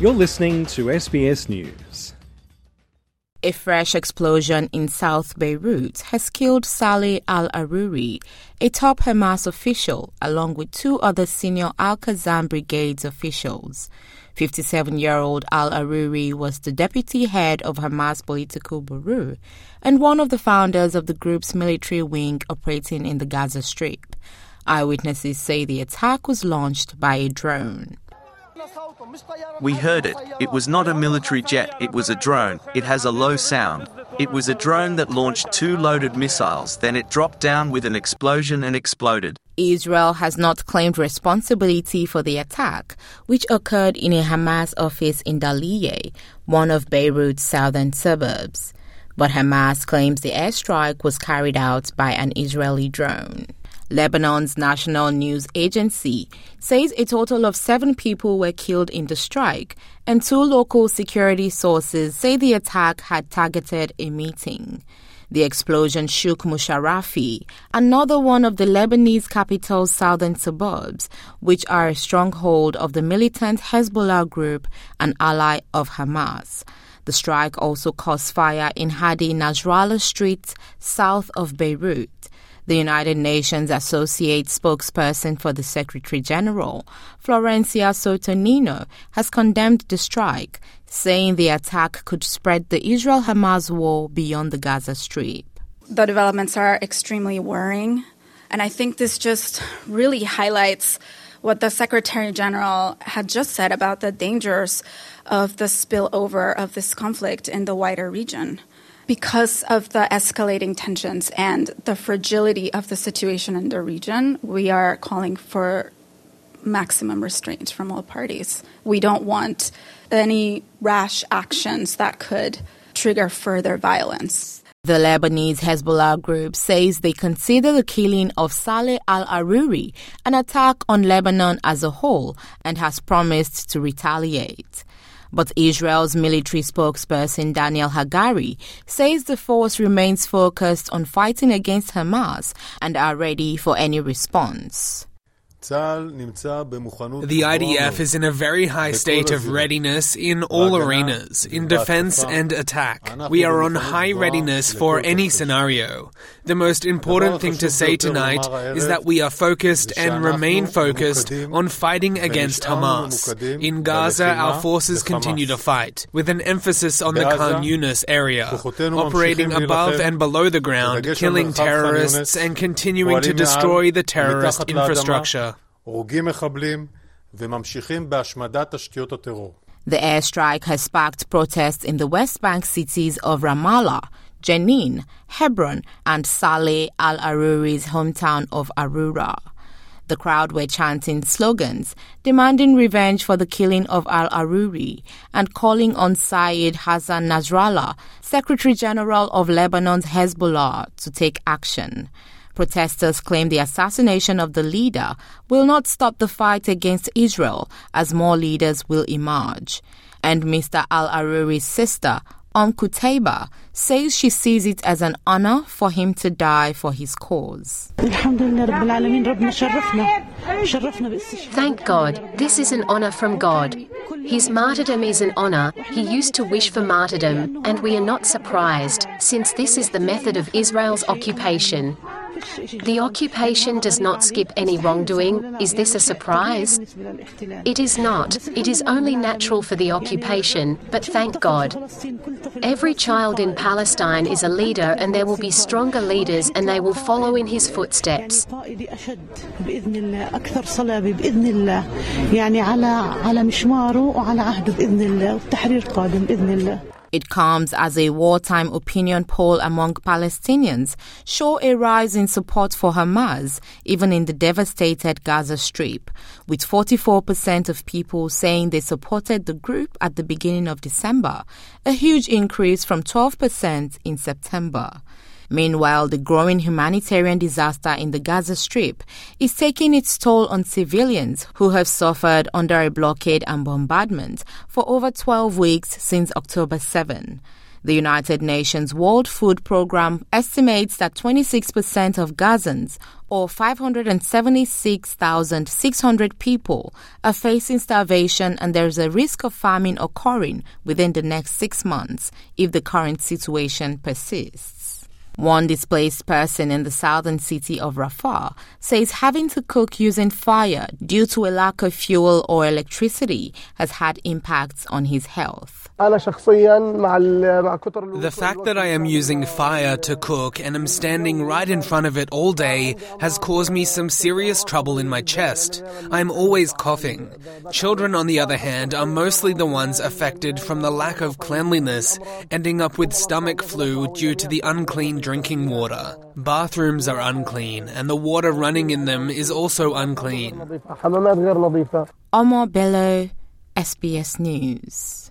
You're listening to SBS News. A fresh explosion in South Beirut has killed Saleh al Arouri, a top Hamas official, along with two other senior Al Qassam Brigades officials. 57 year old Al Arouri was the deputy head of Hamas Political Bureau and one of the founders of the group's military wing operating in the Gaza Strip. Eyewitnesses say the attack was launched by a drone. We heard it. It was not a military jet, it was a drone. It has a low sound. It was a drone that launched two loaded missiles, then it dropped down with an explosion and exploded. Israel has not claimed responsibility for the attack, which occurred in a Hamas office in Dahieh, one of Beirut's southern suburbs. But Hamas claims the airstrike was carried out by an Israeli drone. Lebanon's national news agency says a total of seven people were killed in the strike, and two local security sources say the attack had targeted a meeting. The explosion shook Musharafi, another one of the Lebanese capital's southern suburbs, which are a stronghold of the militant Hezbollah group, an ally of Hamas. The strike also caused fire in Hadi Nasrallah Street, south of Beirut. The United Nations Associate spokesperson for the Secretary General, Florencia Soto Niño, has condemned the strike, saying the attack could spread the Israel Hamas war beyond the Gaza Strip. The developments are extremely worrying, and I think this just really highlights what the Secretary General had just said about the dangers of the spillover of this conflict in the wider region because of the escalating tensions and the fragility of the situation in the region, we are calling for maximum restraint from all parties. We don't want any rash actions that could trigger further violence. The Lebanese Hezbollah group says they consider the killing of Saleh al Arouri an attack on Lebanon as a whole and has promised to retaliate. But Israel's military spokesperson Daniel Hagari says the force remains focused on fighting against Hamas and are ready for any response. The IDF is in a very high state of readiness in all arenas, in defense and attack. We are on high readiness for any scenario. The most important thing to say tonight is that we are focused and remain focused on fighting against Hamas. In Gaza, our forces continue to fight, with an emphasis on the Khan Yunis area, operating above and below the ground, killing terrorists and continuing to destroy the terrorist infrastructure. הורגים מחבלים וממשיכים בהשמדת תשתיות הטרור. The airstrike has sparked protests in the West Bank cities of Ramallah, Jenin, Hebron, and Saleh al Arouri's hometown of Arura. The crowd were chanting slogans demanding revenge for the killing of al Arouri and calling on Syed Hassan Nasrallah, Secretary General of Lebanon's Hezbollah, to take action. Protesters claim the assassination of the leader will not stop the fight against Israel as more leaders will emerge. And Mr. Al Arouri's sister, Om Kutaiba, says she sees it as an honor for him to die for his cause. Thank God, this is an honor from God. His martyrdom is an honor. He used to wish for martyrdom, and we are not surprised, since this is the method of Israel's occupation. The occupation does not skip any wrongdoing. Is this a surprise? It is not. It is only natural for the occupation, but thank God. Every child in Palestine is a leader, and there will be stronger leaders, and they will follow in his footsteps. It comes as a wartime opinion poll among Palestinians show a rise in support for Hamas, even in the devastated Gaza Strip, with 44% of people saying they supported the group at the beginning of December, a huge increase from 12% in September. Meanwhile, the growing humanitarian disaster in the Gaza Strip is taking its toll on civilians who have suffered under a blockade and bombardment for over 12 weeks since October 7. The United Nations World Food Programme estimates that 26% of Gazans, or 576,600 people, are facing starvation and there is a risk of famine occurring within the next six months if the current situation persists. One displaced person in the southern city of Rafah says having to cook using fire due to a lack of fuel or electricity has had impacts on his health. The fact that I am using fire to cook and am standing right in front of it all day has caused me some serious trouble in my chest. I am always coughing. Children, on the other hand, are mostly the ones affected from the lack of cleanliness, ending up with stomach flu due to the unclean drinking water. Bathrooms are unclean, and the water running in them is also unclean. Omar Bello, SBS News.